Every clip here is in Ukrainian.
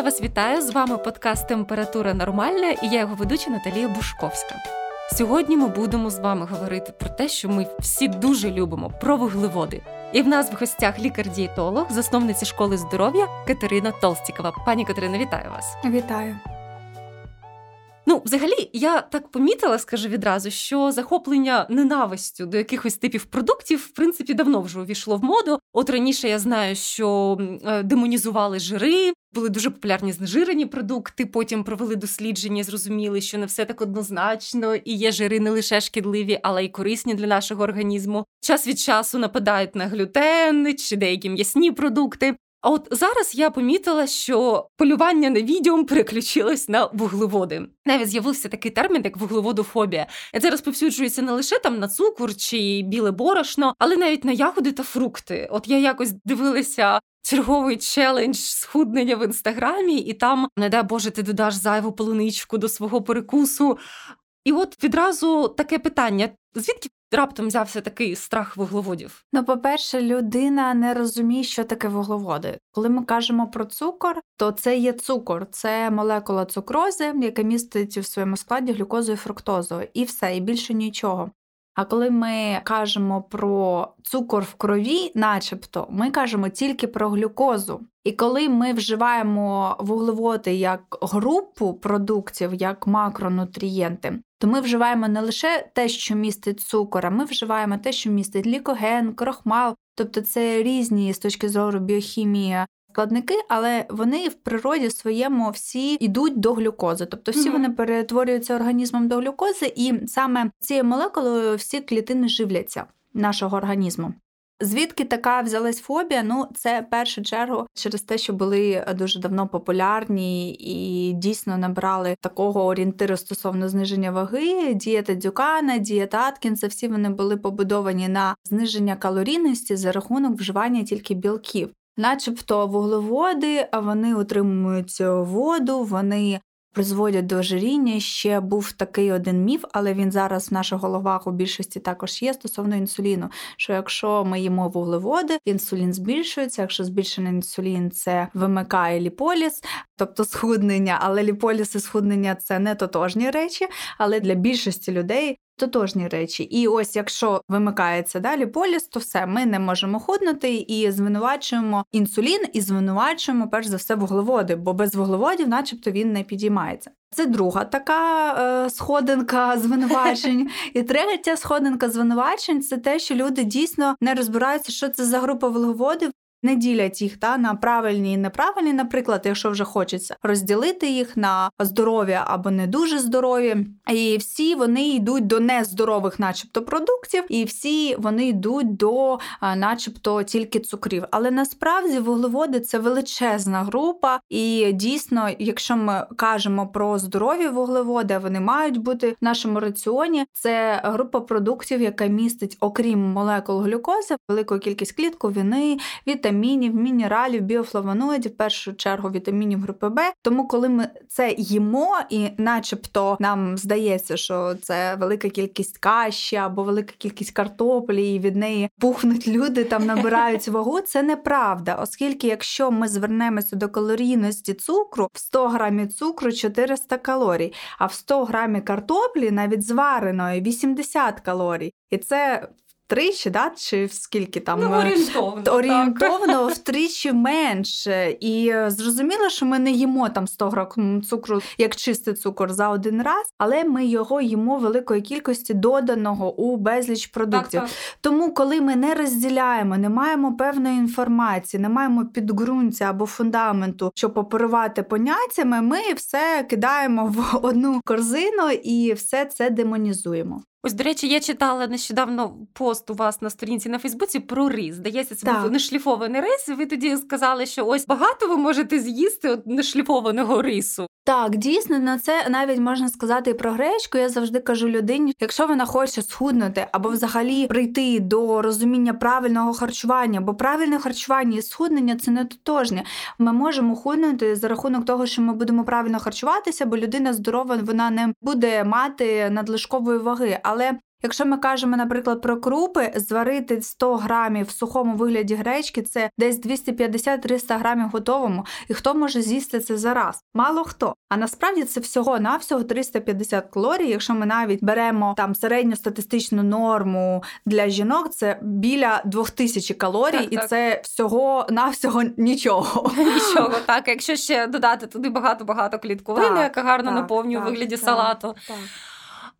я вас вітаю. З вами подкаст Температура Нормальна і я його ведуча Наталія Бушковська. Сьогодні ми будемо з вами говорити про те, що ми всі дуже любимо про вуглеводи. І в нас в гостях лікар-дієтолог, засновниця школи здоров'я Катерина Толстікова. Пані Катерина, вітаю вас! Вітаю! Ну, взагалі, я так помітила, скажу відразу, що захоплення ненавистю до якихось типів продуктів, в принципі, давно вже увійшло в моду. От раніше я знаю, що е, демонізували жири, були дуже популярні знежирені продукти. Потім провели дослідження, зрозуміли, що не все так однозначно, і є жири не лише шкідливі, але й корисні для нашого організму. Час від часу нападають на глютен чи деякі м'ясні продукти. А от зараз я помітила, що полювання на відео переключилось на вуглеводи. Навіть з'явився такий термін, як вуглеводофобія. Це розповсюджується не лише там на цукор чи біле борошно, але навіть на ягоди та фрукти. От я якось дивилася. Черговий челендж схуднення в інстаграмі, і там, не дай Боже, ти додаш зайву полуничку до свого перекусу. І от відразу таке питання: звідки раптом взявся такий страх вуглеводів? Ну, по-перше, людина не розуміє, що таке вуглеводи. Коли ми кажемо про цукор, то це є цукор, це молекула цукрози, яка містить в своєму складі глюкозу і фруктозу, і все, і більше нічого. А коли ми кажемо про цукор в крові, начебто, ми кажемо тільки про глюкозу. І коли ми вживаємо вуглеводи як групу продуктів, як макронутрієнти, то ми вживаємо не лише те, що містить цукор, а ми вживаємо те, що містить лікоген, крохмал, тобто це різні з точки зору біохімії. Складники, але вони в природі своєму всі йдуть до глюкози, тобто всі mm-hmm. вони перетворюються організмом до глюкози, і саме цією молекулою всі клітини живляться нашого організму. Звідки така взялась фобія? Ну, це першу чергу через те, що були дуже давно популярні і дійсно набрали такого орієнтиру стосовно зниження ваги. Дієта Дюкана, дієта Аткінса, всі вони були побудовані на зниження калорійності за рахунок вживання тільки білків. Начебто вуглеводи, а вони утримують воду, вони призводять до ожиріння. Ще був такий один міф, але він зараз в наших головах у більшості також є стосовно інсуліну. Що якщо ми їмо вуглеводи, інсулін збільшується. Якщо збільшений інсулін, це вимикає ліполіс, тобто схуднення, але ліполіс і схуднення це не тотожні речі, але для більшості людей тотожні речі. І ось якщо вимикається далі поліс, то все, ми не можемо худнути і звинувачуємо інсулін, і звинувачуємо перш за все вуглеводи, бо без вуглеводів, начебто, він не підіймається. Це друга така е, сходинка звинувачень. І третя сходинка звинувачень це те, що люди дійсно не розбираються, що це за група вуглеводів, не ділять їх та на правильні і неправильні, наприклад, якщо вже хочеться розділити їх на здоров'я або не дуже здорові, і всі вони йдуть до нездорових, начебто, продуктів, і всі вони йдуть до, начебто, тільки цукрів. Але насправді вуглеводи це величезна група, і дійсно, якщо ми кажемо про здорові вуглеводи, вони мають бути в нашому раціоні. Це група продуктів, яка містить, окрім молекул глюкози, велику кількість клітковини, вітамінів, вітамінів, мінералів, біофлавоноїдів, в першу чергу вітамінів групи Б. Тому, коли ми це їмо, і, начебто, нам здається, що це велика кількість каші або велика кількість картоплі, і від неї пухнуть люди, там набирають вагу. Це неправда, оскільки, якщо ми звернемося до калорійності цукру, в 100 грамів цукру 400 калорій, а в 100 грамів картоплі навіть звареної 80 калорій. І це втричі, да? чи в скільки там ну, орієнтовно орієнтовно втричі менше. І е, зрозуміло, що ми не їмо там 100 грам цукру як чистий цукор за один раз, але ми його їмо великої кількості доданого у безліч продуктів. Так, так. Тому, коли ми не розділяємо, не маємо певної інформації, не маємо підґрунтя або фундаменту, щоб оперувати поняттями, ми все кидаємо в одну корзину і все це демонізуємо. Ось, до речі, я читала нещодавно пост у вас на сторінці на Фейсбуці про рис. Здається, це так. був нешліфований рис. Ви тоді сказали, що ось багато ви можете з'їсти от нешліфованого рису. Так, дійсно, на це навіть можна сказати і про гречку. Я завжди кажу людині, якщо вона хоче схуднути або взагалі прийти до розуміння правильного харчування, бо правильне харчування і схуднення це не тотожне. Ми можемо худнути за рахунок того, що ми будемо правильно харчуватися, бо людина здорова, вона не буде мати надлишкової ваги. Але Якщо ми кажемо, наприклад, про крупи, зварити 100 грамів в сухому вигляді гречки, це десь 250-300 грамів готовому. І хто може з'їсти це зараз? Мало хто. А насправді це всього навсього 350 калорій. Якщо ми навіть беремо там середню статистичну норму для жінок, це біля 2000 калорій, так, і так. це всього навсього нічого. Нічого, так. Якщо ще додати туди багато-багато клітковини, яка гарно наповнює у вигляді салату.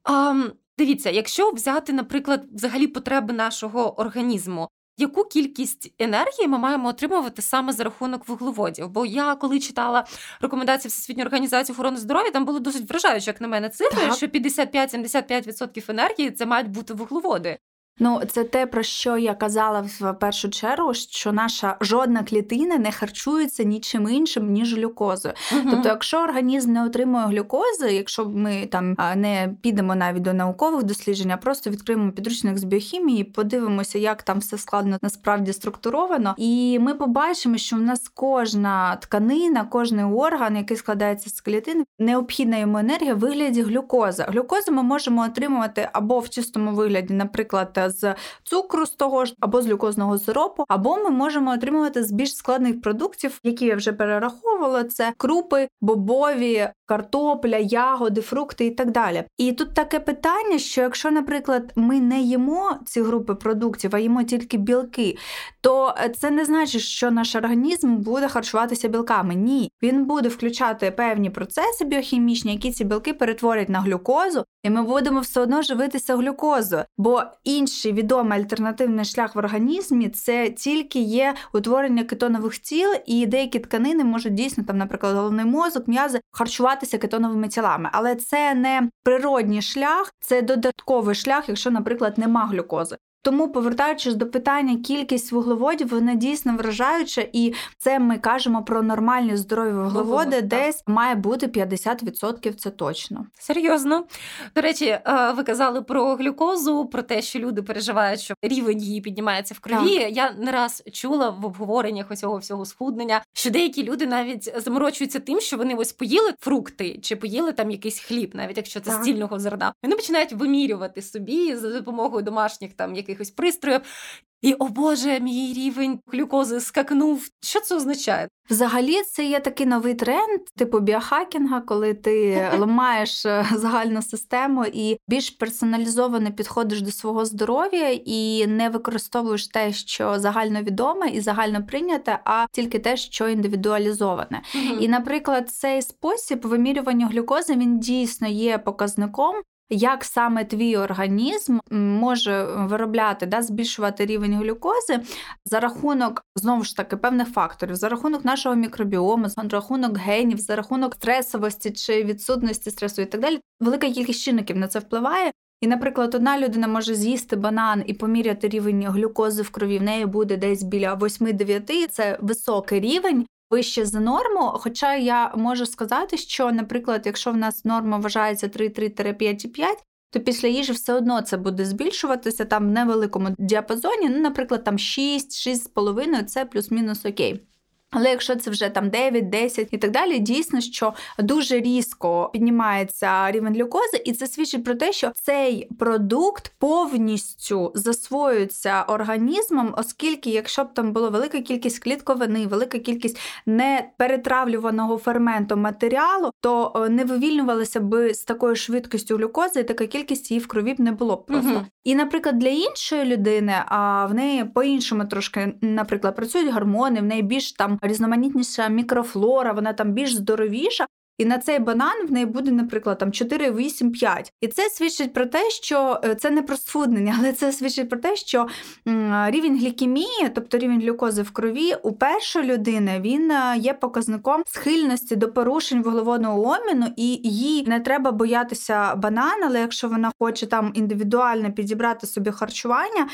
А, Дивіться, якщо взяти, наприклад, взагалі потреби нашого організму, яку кількість енергії ми маємо отримувати саме за рахунок вуглеводів? Бо я коли читала рекомендації Всесвітньої організації охорони здоров'я, там було досить вражаюче, як на мене, цифри, так. що 55-75% енергії це мають бути вуглеводи. Ну, це те, про що я казала в першу чергу, що наша жодна клітина не харчується нічим іншим, ніж глюкозою. Угу. Тобто, якщо організм не отримує глюкози, якщо ми там не підемо навіть до наукових досліджень, а просто відкриємо підручник з біохімії, подивимося, як там все складно насправді структуровано, і ми побачимо, що в нас кожна тканина, кожний орган, який складається з клітин, необхідна йому енергія в вигляді глюкоза. Глюкозу ми можемо отримувати або в чистому вигляді, наприклад з цукру з того ж, або з глюкозного сиропу, або ми можемо отримувати з більш складних продуктів, які я вже перераховувала: це крупи, бобові, картопля, ягоди, фрукти і так далі. І тут таке питання: що якщо, наприклад, ми не їмо ці групи продуктів, а їмо тільки білки, то це не значить, що наш організм буде харчуватися білками. Ні, він буде включати певні процеси біохімічні, які ці білки перетворять на глюкозу, і ми будемо все одно живитися глюкозою. Бо інший відомий альтернативний шлях в організмі це тільки є утворення кетонових тіл, і деякі тканини можуть дійсно там, наприклад, головний мозок, м'язи харчуватися кетоновими тілами. Але це не природній шлях, це додатковий шлях, якщо, наприклад, нема глюкози. Тому, повертаючись до питання, кількість вуглеводів, вона дійсно вражаюча, і це ми кажемо про нормальні здорові вуглеводи, Вуглевод, десь так. має бути 50%, Це точно серйозно. До речі, е, ви казали про глюкозу, про те, що люди переживають, що рівень її піднімається в крові. Так. Я не раз чула в обговореннях усього всього схуднення, що деякі люди навіть заморочуються тим, що вони ось поїли фрукти чи поїли там якийсь хліб, навіть якщо це так. стільного зерна. Вони починають вимірювати собі за допомогою домашніх там яких якихось пристроїв. І о Боже, мій рівень глюкози скакнув. Що це означає? Взагалі, це є такий новий тренд, типу біохакінга, коли ти ламаєш е, загальну систему і більш персоналізовано підходиш до свого здоров'я і не використовуєш те, що загальновідоме і загально прийняте, а тільки те, що індивідуалізоване. Mm-hmm. І, наприклад, цей спосіб вимірювання глюкози він дійсно є показником як саме твій організм може виробляти, да, збільшувати рівень глюкози за рахунок знову ж таки певних факторів, за рахунок нашого мікробіому, за рахунок генів, за рахунок стресовості чи відсутності стресу і так далі. Велика кількість чинників на це впливає. І, наприклад, одна людина може з'їсти банан і поміряти рівень глюкози в крові. В неї буде десь біля 8-9, це високий рівень вище за норму. Хоча я можу сказати, що, наприклад, якщо в нас норма вважається 3,3-5,5, то після їжі все одно це буде збільшуватися там в невеликому діапазоні. Ну, наприклад, там 6, 6,5 це плюс-мінус окей. Але якщо це вже там 9, 10 і так далі, дійсно, що дуже різко піднімається рівень глюкози, і це свідчить про те, що цей продукт повністю засвоюється організмом, оскільки, якщо б там була велика кількість клітковини, велика кількість неперетравлюваного ферментом матеріалу, то е, не вивільнювалася б з такою швидкістю глюкози, і така кількість її в крові б не було б просто. Угу. І, наприклад, для іншої людини, а в неї по-іншому трошки, наприклад, працюють гормони, в неї більш там різноманітніша мікрофлора, вона там більш здоровіша. І на цей банан в неї буде, наприклад, там 4, 8, 5. І це свідчить про те, що е, це не про схуднення, але це свідчить про те, що рівень глікемії, тобто рівень глюкози в крові, у першої людини він е, є показником схильності до порушень вуглеводного обміну, і їй не треба боятися банана, але якщо вона хоче там індивідуально підібрати собі харчування,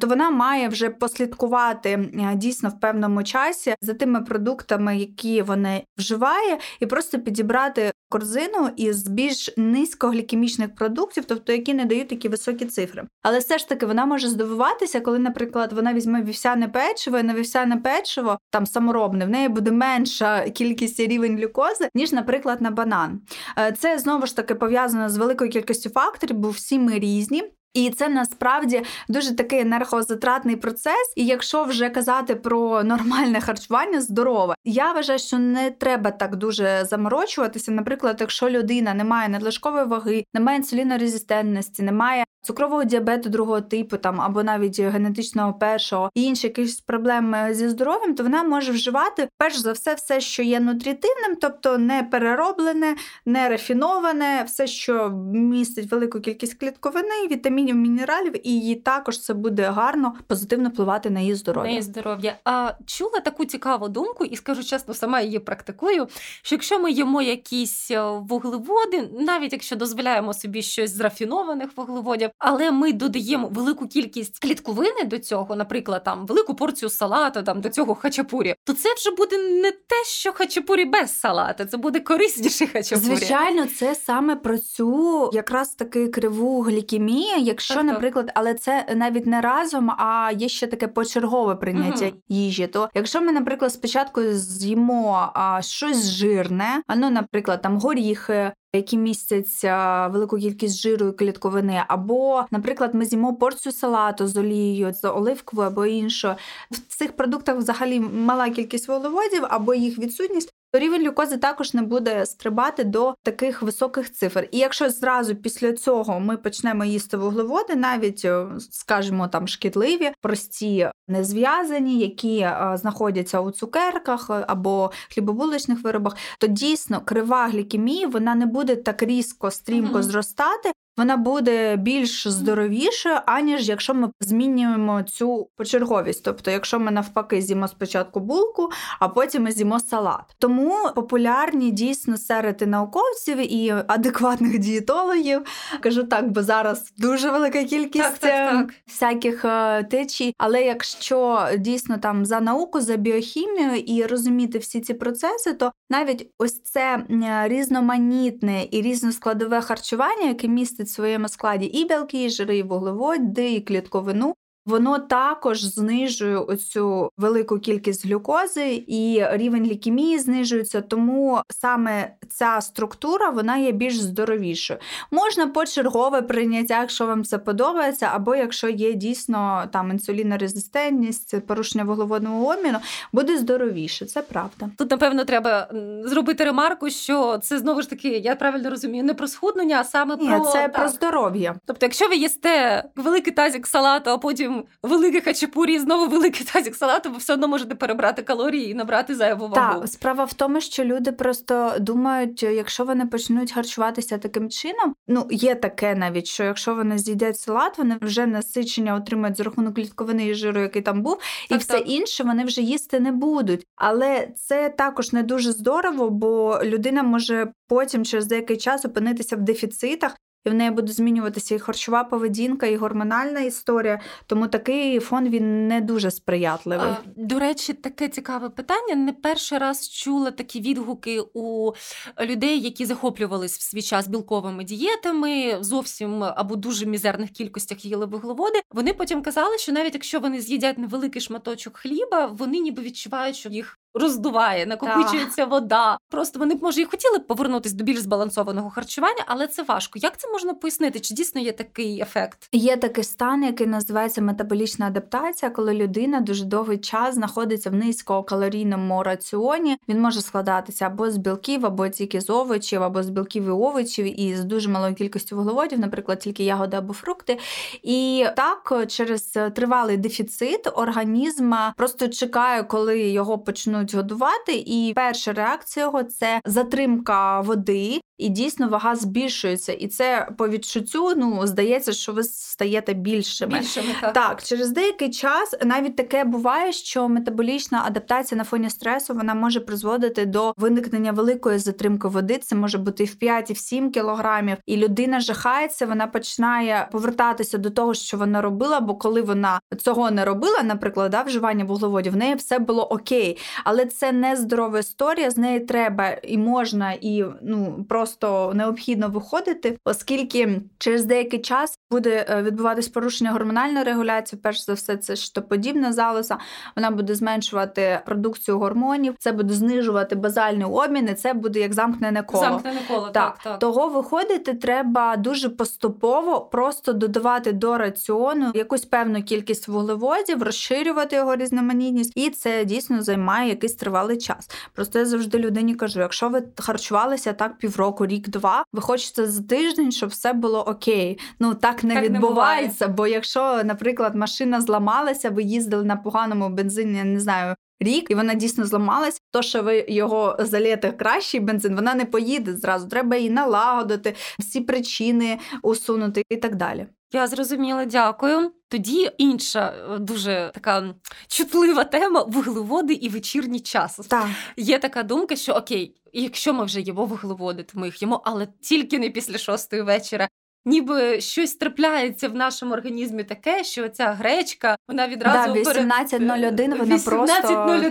то вона має вже послідкувати дійсно в певному часі за тими продуктами, які вона вживає, і просто підібрати підібрати корзину із більш низькоглікемічних продуктів, тобто які не дають такі високі цифри. Але все ж таки вона може здивуватися, коли, наприклад, вона візьме вівсяне печиво, і на вівсяне печиво там саморобне, в неї буде менша кількість рівень глюкози, ніж, наприклад, на банан. Е, це знову ж таки пов'язано з великою кількістю факторів, бо всі ми різні. І це насправді дуже такий енергозатратний процес. І якщо вже казати про нормальне харчування, здорове, я вважаю, що не треба так дуже заморочуватися. Наприклад, якщо людина не має надлишкової ваги, не має інсулінорезистентності, не цукрового діабету другого типу, там або навіть генетичного першого і інші якісь проблеми зі здоров'ям, то вона може вживати перш за все, все, що є нутрітивним, тобто не перероблене, не рафіноване, все, що містить велику кількість клітковини, вітамінів, мінералів, і їй також це буде гарно позитивно впливати на її здоров'я. На її здоров'я. А чула таку цікаву думку, і скажу чесно, сама її практикую. Що якщо ми їмо якісь е, вуглеводи, навіть якщо дозволяємо собі щось з рафінованих вуглеводів, але ми додаємо велику кількість клітковини до цього, наприклад, там велику порцію салату, там до цього хачапурі, то це вже буде не те, що хачапурі без салата, це буде корисніше хачапурі. Звичайно, це саме про цю якраз таки криву глікемію, якщо, так, наприклад, але це навіть не разом, а є ще таке почергове прийняття угу. їжі. То якщо ми, наприклад, спочатку з'їмо а, щось жирне, а ну, наприклад, там горіхи, які містять велику кількість жиру і клітковини, або, наприклад, ми з'їмо порцію салату з олією, з оливковою або іншою. В цих продуктах взагалі мала кількість вуглеводів або їх відсутність то рівень глюкози також не буде стрибати до таких високих цифр. І якщо зразу після цього ми почнемо їсти вуглеводи, навіть е, скажімо там шкідливі, прості, незв'язані, які е, знаходяться у цукерках е, або хлібобулочних виробах, то дійсно крива глікемії вона не буде так різко стрімко mm-hmm. зростати, вона буде більш здоровішою, аніж якщо ми змінюємо цю почерговість. Тобто, якщо ми навпаки з'їмо спочатку булку, а потім ми з'їмо салат. Тому популярні дійсно серед і науковців і адекватних дієтологів. Кажу так, бо зараз дуже велика кількість так, так, так. всяких е, течій. Але якщо дійсно там за науку, за біохімію і розуміти всі ці процеси, то навіть ось це різноманітне і різноскладове харчування, яке містить містить в своєму складі і білки, і жири, і вуглеводи, і клітковину. Воно також знижує оцю велику кількість глюкози і рівень лікемії знижується, тому саме ця структура вона є більш здоровішою. Можна почергове прийняття, якщо вам це подобається, або якщо є дійсно там інсулінорезистентність, порушення вуглеводного обміну, буде здоровіше. Це правда. Тут напевно треба зробити ремарку, що це знову ж таки, я правильно розумію, не про схуднення, а саме Ні, про це так. про здоров'я. Тобто, якщо ви їсте великий тазик салату, а потім потім великий хачапурі і знову великий тазик салату, ви все одно можете перебрати калорії і набрати зайву вагу. Так, справа в тому, що люди просто думають, якщо вони почнуть харчуватися таким чином, ну є таке навіть, що якщо вони з'їдять салат, вони вже насичення отримають за рахунок клітковини і жиру, який там був, і все так. інше вони вже їсти не будуть. Але це також не дуже здорово, бо людина може потім через деякий час опинитися в дефіцитах і в неї буде змінюватися і харчова поведінка, і гормональна історія. Тому такий фон він не дуже сприятливий. А, До речі, таке цікаве питання. Не перший раз чула такі відгуки у людей, які захоплювались в свій час білковими дієтами, зовсім або дуже мізерних кількостях їли вуглеводи. Вони потім казали, що навіть якщо вони з'їдять невеликий шматочок хліба, вони ніби відчувають, що їх роздуває, накопичується вода. Просто вони б може і хотіли б повернутися до більш збалансованого харчування, але це важко. Як це можна пояснити? Чи дійсно є такий ефект? Є такий стан, який називається метаболічна адаптація, коли людина дуже довгий час знаходиться в низькокалорійному раціоні. Він може складатися або з білків, або тільки з овочів, або з білків і овочів, і з дуже малою кількістю вуглеводів, наприклад, тільки ягоди або фрукти. І так через тривалий дефіцит організм просто чекає, коли його почнуть почнуть годувати, і перша реакція його це затримка води, і дійсно вага збільшується. І це по відчуттю ну здається, що ви стаєте більшими. Більшими так. так, через деякий час навіть таке буває, що метаболічна адаптація на фоні стресу вона може призводити до виникнення великої затримки води. Це може бути і в 5, і в 7 кілограмів. І людина жахається, вона починає повертатися до того, що вона робила. Бо коли вона цього не робила, наприклад, да, вживання вуглеводів, в неї все було окей. Але це не здорова історія. З неї треба і можна, і ну просто просто необхідно виходити, оскільки через деякий час буде е, відбуватись порушення гормональної регуляції. Перш за все, це щитоподібна залоза, вона буде зменшувати продукцію гормонів, це буде знижувати базальний обмін, і це буде як замкнене коло. Замкнене коло, так, так. так. Того виходити треба дуже поступово просто додавати до раціону якусь певну кількість вуглеводів, розширювати його різноманітність, і це дійсно займає якийсь тривалий час. Просто я завжди людині кажу: якщо ви харчувалися так півроку, рік-два, ви хочете за тиждень, щоб все було окей. Ну так не так відбувається. Не бо якщо, наприклад, машина зламалася, ви їздили на поганому бензині, я не знаю. Рік і вона дійсно зламалась. То, що ви його залієте кращий бензин, вона не поїде зразу. Треба її налагодити, всі причини усунути і так далі. Я зрозуміла, дякую. Тоді інша е, дуже така чутлива тема вуглеводи і вечірній час. Так. Є така думка, що окей, якщо ми вже їмо вуглеводи, то ми їх їмо, але тільки не після шостої вечора ніби щось трапляється в нашому організмі таке, що ця гречка вона відразу да, 18.01 вона 18 просто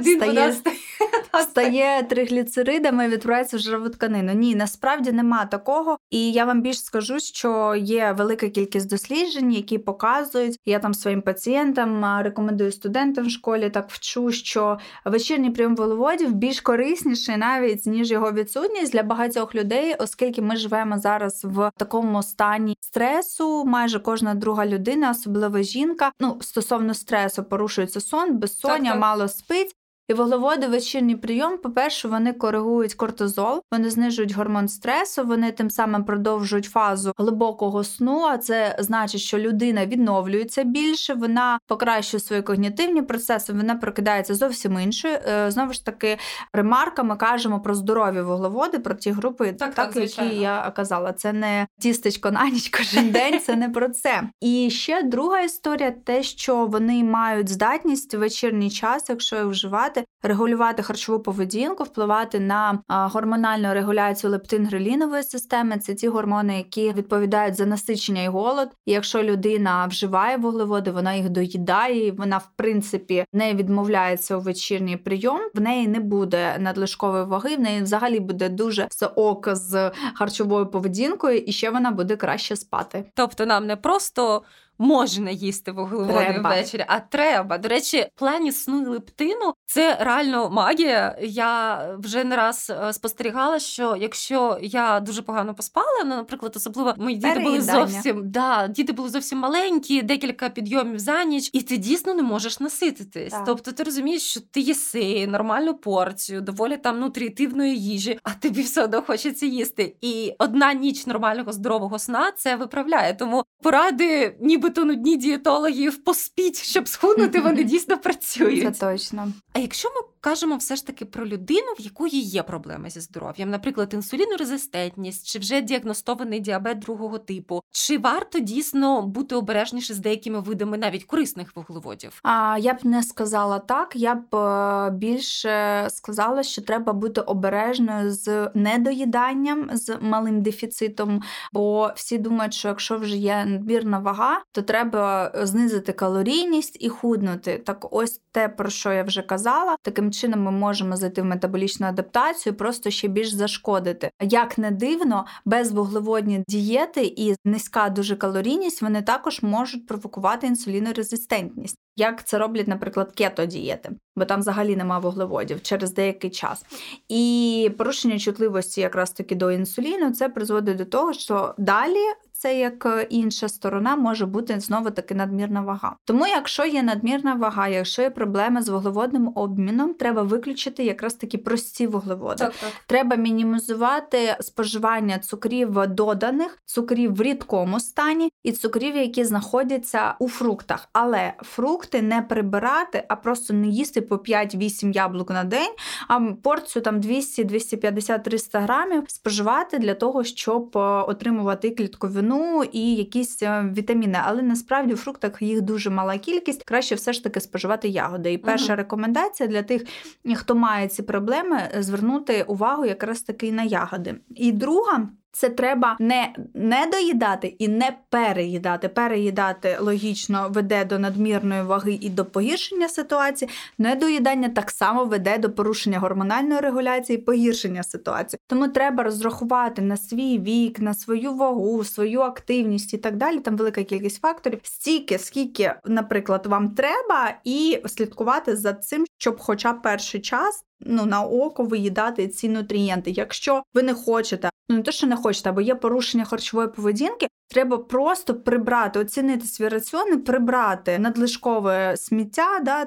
стає, вона стає, стає тригліцеридами і відправляється в жирову тканину. Ні, насправді нема такого. І я вам більш скажу, що є велика кількість досліджень, які показують. Я там своїм пацієнтам рекомендую студентам в школі, так вчу, що вечірній прийом вуглеводів більш корисніший навіть ніж його відсутність для багатьох людей, оскільки ми живемо зараз в такому стані стані стресу. Майже кожна друга людина, особливо жінка. Ну стосовно стресу, порушується сон, безсоння, так, так. мало спить. І вуглеводи вечірній прийом, по-перше, вони коригують кортизол, вони знижують гормон стресу, вони тим самим продовжують фазу глибокого сну. А це значить, що людина відновлюється більше, вона покращує свої когнітивні процеси, вона прокидається зовсім іншою. Е, знову ж таки, ремарка, ми кажемо про здорові вуглеводи, про ті групи, так, так, так які я казала. Це не тістечко на ніч кожен день, це не про це. І ще друга історія, те, що вони мають здатність в вечірній час, якщо їх вживати регулювати харчову поведінку, впливати на гормональну регуляцію лептин-грелінової системи. Це ті гормони, які відповідають за насичення і голод. І якщо людина вживає вуглеводи, вона їх доїдає, і вона в принципі не відмовляється у вечірній прийом. В неї не буде надлишкової ваги, в неї взагалі буде дуже все ок з харчовою поведінкою, і ще вона буде краще спати. Тобто нам не просто можна їсти вуглеводи ввечері, а треба. До речі, в плані сну і лептину це реально магія. Я вже не раз е, спостерігала, що якщо я дуже погано поспала, ну, наприклад, особливо мої діти були зовсім да, діти були зовсім маленькі, декілька підйомів за ніч, і ти дійсно не можеш насититись. Так. Тобто ти розумієш, що ти їси нормальну порцію, доволі там нутріативної їжі, а тобі все одно хочеться їсти. І одна ніч нормального здорового сна це виправляє. Тому поради, ніби нібито нудні дієтологів поспіть, щоб схуднути, вони дійсно працюють. Це точно. А якщо ми кажемо все ж таки про людину, в якої є проблеми зі здоров'ям, наприклад, інсулінорезистентність, чи вже діагностований діабет другого типу, чи варто дійсно бути обережніше з деякими видами навіть корисних вуглеводів? А я б не сказала так. Я б е, більше сказала, що треба бути обережною з недоїданням, з малим дефіцитом, бо всі думають, що якщо вже є надмірна вага, то треба знизити калорійність і худнути. Так, ось те, про що я вже казала, таким чином ми можемо зайти в метаболічну адаптацію, просто ще більш зашкодити. Як не дивно, безвуглеводні дієти і низька дуже калорійність вони також можуть провокувати інсулінорезистентність. Як це роблять, наприклад, кето-дієти, бо там взагалі нема вуглеводів через деякий час. І порушення чутливості якраз таки до інсуліну це призводить до того, що далі це як е, інша сторона може бути знову таки надмірна вага. Тому, якщо є надмірна вага, якщо є проблеми з вуглеводним обміном, треба виключити якраз такі прості вуглеводи. Так, так. Треба мінімізувати споживання цукрів доданих, цукрів в рідкому стані і цукрів, які знаходяться у фруктах. Але фрукти не прибирати, а просто не їсти по 5-8 яблук на день, а порцію там 200, 250, 300 грамів споживати для того, щоб е, отримувати клітковину клітковину і якісь е, вітаміни, але насправді в фруктах їх дуже мала кількість. Краще все ж таки споживати ягоди. І перша uh рекомендація для тих, хто має ці проблеми, звернути увагу якраз таки на ягоди. І друга. Це треба не не доїдати і не переїдати. Переїдати логічно веде до надмірної ваги і до погіршення ситуації. Недоїдання так само веде до порушення гормональної регуляції, і погіршення ситуації. Тому треба розрахувати на свій вік, на свою вагу, свою активність і так далі. Там велика кількість факторів, стільки, скільки, наприклад, вам треба, і слідкувати за цим, щоб, хоча перший час ну, на око виїдати ці нутрієнти. Якщо ви не хочете, ну не те, що не хочете, або є порушення харчової поведінки, треба просто прибрати, оцінити свій раціон і прибрати надлишкове сміття, да,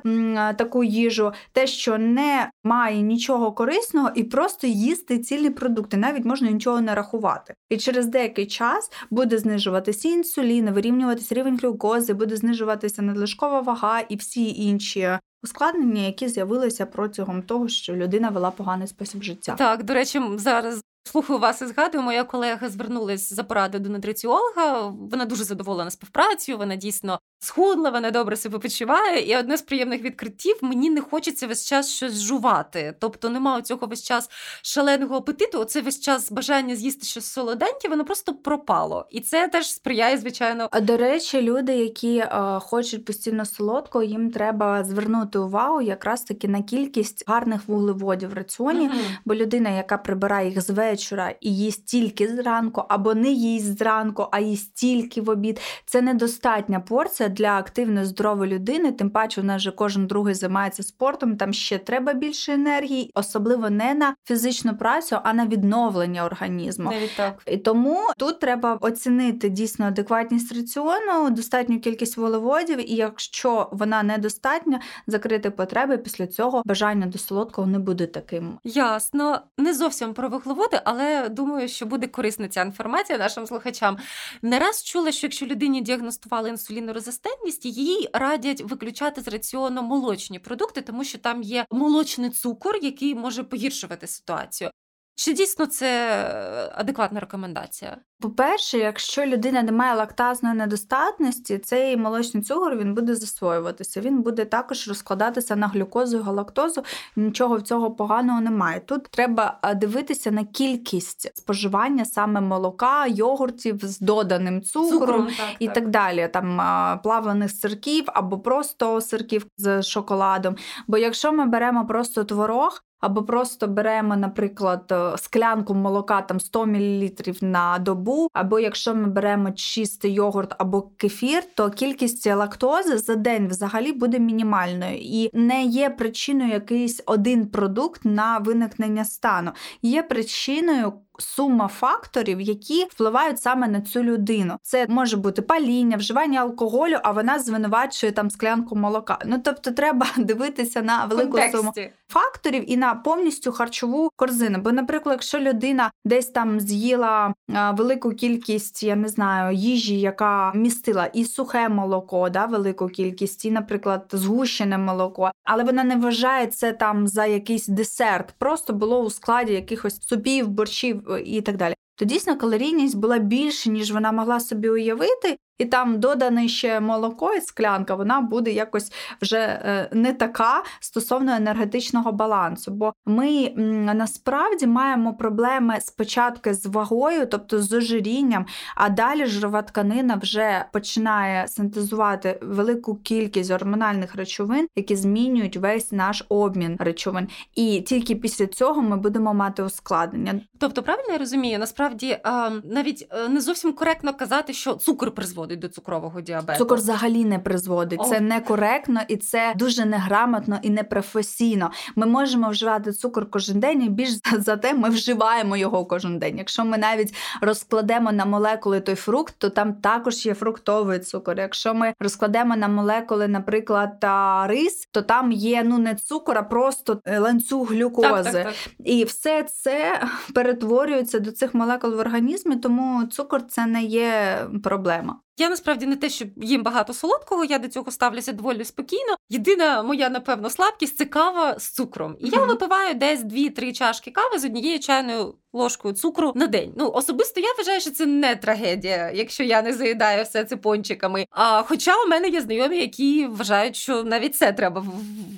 таку їжу, те, що не має нічого корисного, і просто їсти цілі продукти, навіть можна нічого не рахувати. І через деякий час буде знижуватися інсулін, вирівнюватися рівень глюкози, буде знижуватися надлишкова вага і всі інші ускладнення, які з'явилися протягом того, що людина вела поганий спосіб життя. Так, до речі, зараз Слухаю вас і згадую, моя колега звернулася за порадою до нутриціолога. Вона дуже задоволена співпрацею, вона дійсно схудла, вона добре себе почуває. І одне з приємних відкриттів мені не хочеться весь час щось жувати. Тобто немає цього весь час шаленого апетиту. Оце весь час бажання з'їсти щось солоденьке, воно просто пропало. І це теж сприяє, звичайно. А до речі, люди, які е, хочуть постійно солодко, їм треба звернути увагу якраз таки на кількість гарних вуглеводів в раціоні, mm бо людина, яка прибирає їх з вечора і їсть тільки зранку, або не їсть зранку, а їсть тільки в обід. Це недостатня порція для активної здорової людини. Тим паче, у нас же кожен другий займається спортом. Там ще треба більше енергії, особливо не на фізичну працю, а на відновлення організму. Навіть так. І тому тут треба оцінити дійсно адекватність раціону, достатню кількість вуглеводів, і якщо вона недостатня, закрити потреби після цього бажання до солодкого не буде таким. Ясно, не зовсім про вуглеводи, але думаю, що буде корисна ця інформація нашим слухачам. Не раз чула, що якщо людині діагностували інсулінорезистентність, їй радять виключати з раціону молочні продукти, тому що там є молочний цукор, який може погіршувати ситуацію. Чи дійсно це е, адекватна рекомендація? По-перше, якщо людина не має лактазної недостатності, цей молочний цукор він буде засвоюватися. Він буде також розкладатися на глюкозу і галактозу. Нічого в цього поганого немає. Тут треба дивитися на кількість споживання саме молока, йогуртів з доданим цукром, цукром так, і так. так далі. Там плавлених сирків або просто сирків з шоколадом. Бо якщо ми беремо просто творог, або просто беремо, наприклад, е, склянку молока там 100 мл на добу, або якщо ми беремо чистий йогурт або кефір, то кількість лактози за день взагалі буде мінімальною і не є причиною якийсь один продукт на виникнення стану. Є причиною сума факторів, які впливають саме на цю людину. Це може бути паління, вживання алкоголю, а вона звинувачує там склянку молока. Ну тобто, треба дивитися на велику Контексті. суму факторів і на повністю харчову корзину. Бо, наприклад, якщо людина десь там з'їла велику кількість, я не знаю, їжі, яка містила і сухе молоко, да, велику кількість, і, наприклад, згущене молоко, але вона не вважає це там за якийсь десерт, просто було у складі якихось супів, борщів і так далі. То дійсно калорійність була більше, ніж вона могла собі уявити, і там додане ще молоко і склянка, вона буде якось вже е, не така стосовно енергетичного балансу. Бо ми насправді маємо проблеми спочатку з вагою, тобто з ожирінням, а далі жирова тканина вже починає синтезувати велику кількість гормональних речовин, які змінюють весь наш обмін речовин. І тільки після цього ми будемо мати ускладнення. Тобто, правильно я розумію, насправді навіть е, не зовсім коректно казати, що цукор призводить призводить до цукрового діабету. Цукор взагалі не призводить. О. Це некоректно і це дуже неграмотно і непрофесійно. Ми можемо вживати цукор кожен день, і більш за те ми вживаємо його кожен день. Якщо ми навіть розкладемо на молекули той фрукт, то там також є фруктовий цукор. Якщо ми розкладемо на молекули, наприклад, рис, то там є ну не цукор, а просто е, ланцюг глюкози. Так, так, так. І все це перетворюється до цих молекул в організмі, тому цукор це не є проблема. Я насправді не те, що їм багато солодкого, я до цього ставлюся доволі спокійно. Єдина моя, напевно, слабкість це кава з цукром. І я випиваю десь 2-3 чашки кави з однією чайною ложкою цукру на день. Ну особисто я вважаю, що це не трагедія, якщо я не заїдаю все це пончиками. А хоча у мене є знайомі, які вважають, що навіть це треба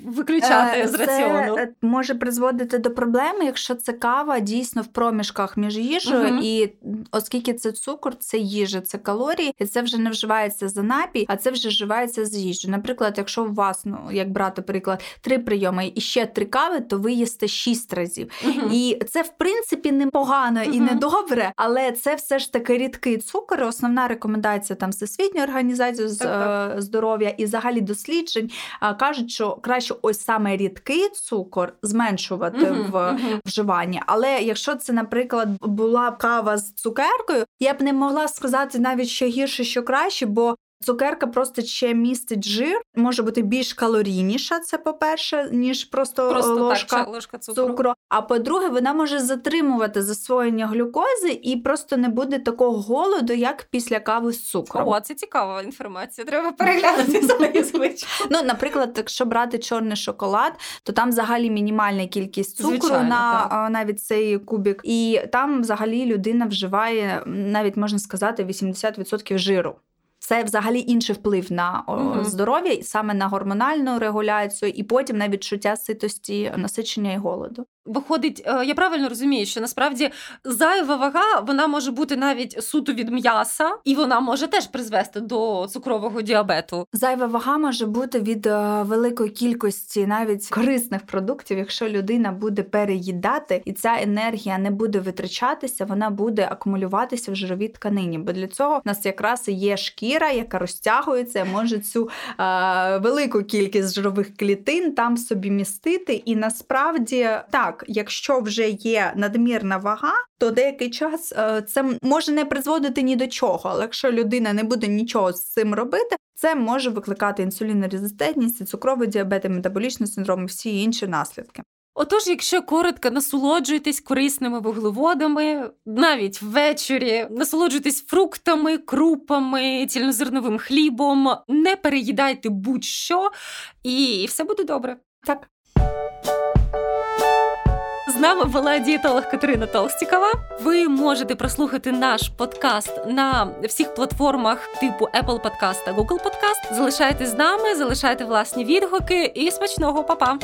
виключати е, з раціону. Це може призводити до проблеми, якщо це кава дійсно в проміжках між їжею, угу. і оскільки це цукор, це їжа, це калорії, і це вже не вживається за напій, а це вже вживається з їжею. Наприклад, якщо у вас, ну як брати приклад, три прийоми і ще три кави, то ви їсте шість разів. Угу. І це в принципі непогано угу. і не добре, але це все ж таки рідкий цукор. Основна рекомендація там Всесвітньої організації з е, здоров'я і взагалі досліджень кажуть, що краще ось саме рідкий цукор зменшувати uh-huh, в вживанні. Але якщо це, наприклад, була кава з цукеркою, я б не могла сказати навіть що гірше, що краще, бо Цукерка просто ще містить жир, може бути більш калорійніша, це по-перше, ніж просто, просто ложка, так, ложка цукру. цукру. А по-друге, вона може затримувати засвоєння глюкози і просто не буде такого голоду, як після кави з цукром. О, це цікава інформація. Треба переглянути свої звички. Ну, наприклад, якщо брати чорний шоколад, то там взагалі мінімальна кількість цукру Звичайно, на так. навіть цей кубик, і там взагалі людина вживає навіть можна сказати 80% жиру. Це взагалі інший вплив на угу. здоров'я, саме на гормональну регуляцію, і потім на відчуття ситості, насичення і голоду. Виходить, е, я правильно розумію, що насправді зайва вага вона може бути навіть суто від м'яса, і вона може теж призвести до цукрового діабету. Зайва вага може бути від е, великої кількості навіть корисних продуктів, якщо людина буде переїдати, і ця енергія не буде витрачатися, вона буде акумулюватися в жировій тканині. Бо для цього в нас якраз є шкіра, яка розтягується, може цю е, велику кількість жирових клітин там собі містити. І насправді так так, якщо вже є надмірна вага, то деякий час е, це може не призводити ні до чого. Але якщо людина не буде нічого з цим робити, це може викликати інсулінорезистентність, цукровий діабет, метаболічний синдром і всі інші наслідки. Отож, якщо коротко насолоджуйтесь корисними вуглеводами, навіть ввечері насолоджуйтесь фруктами, крупами, цільнозерновим хлібом, не переїдайте будь-що, і все буде добре. Так. Нами була дієтолог Катерина Толстікова. Ви можете прослухати наш подкаст на всіх платформах типу Apple Podcast та Google Podcast. Залишайте з нами, залишайте власні відгуки і смачного Па-па!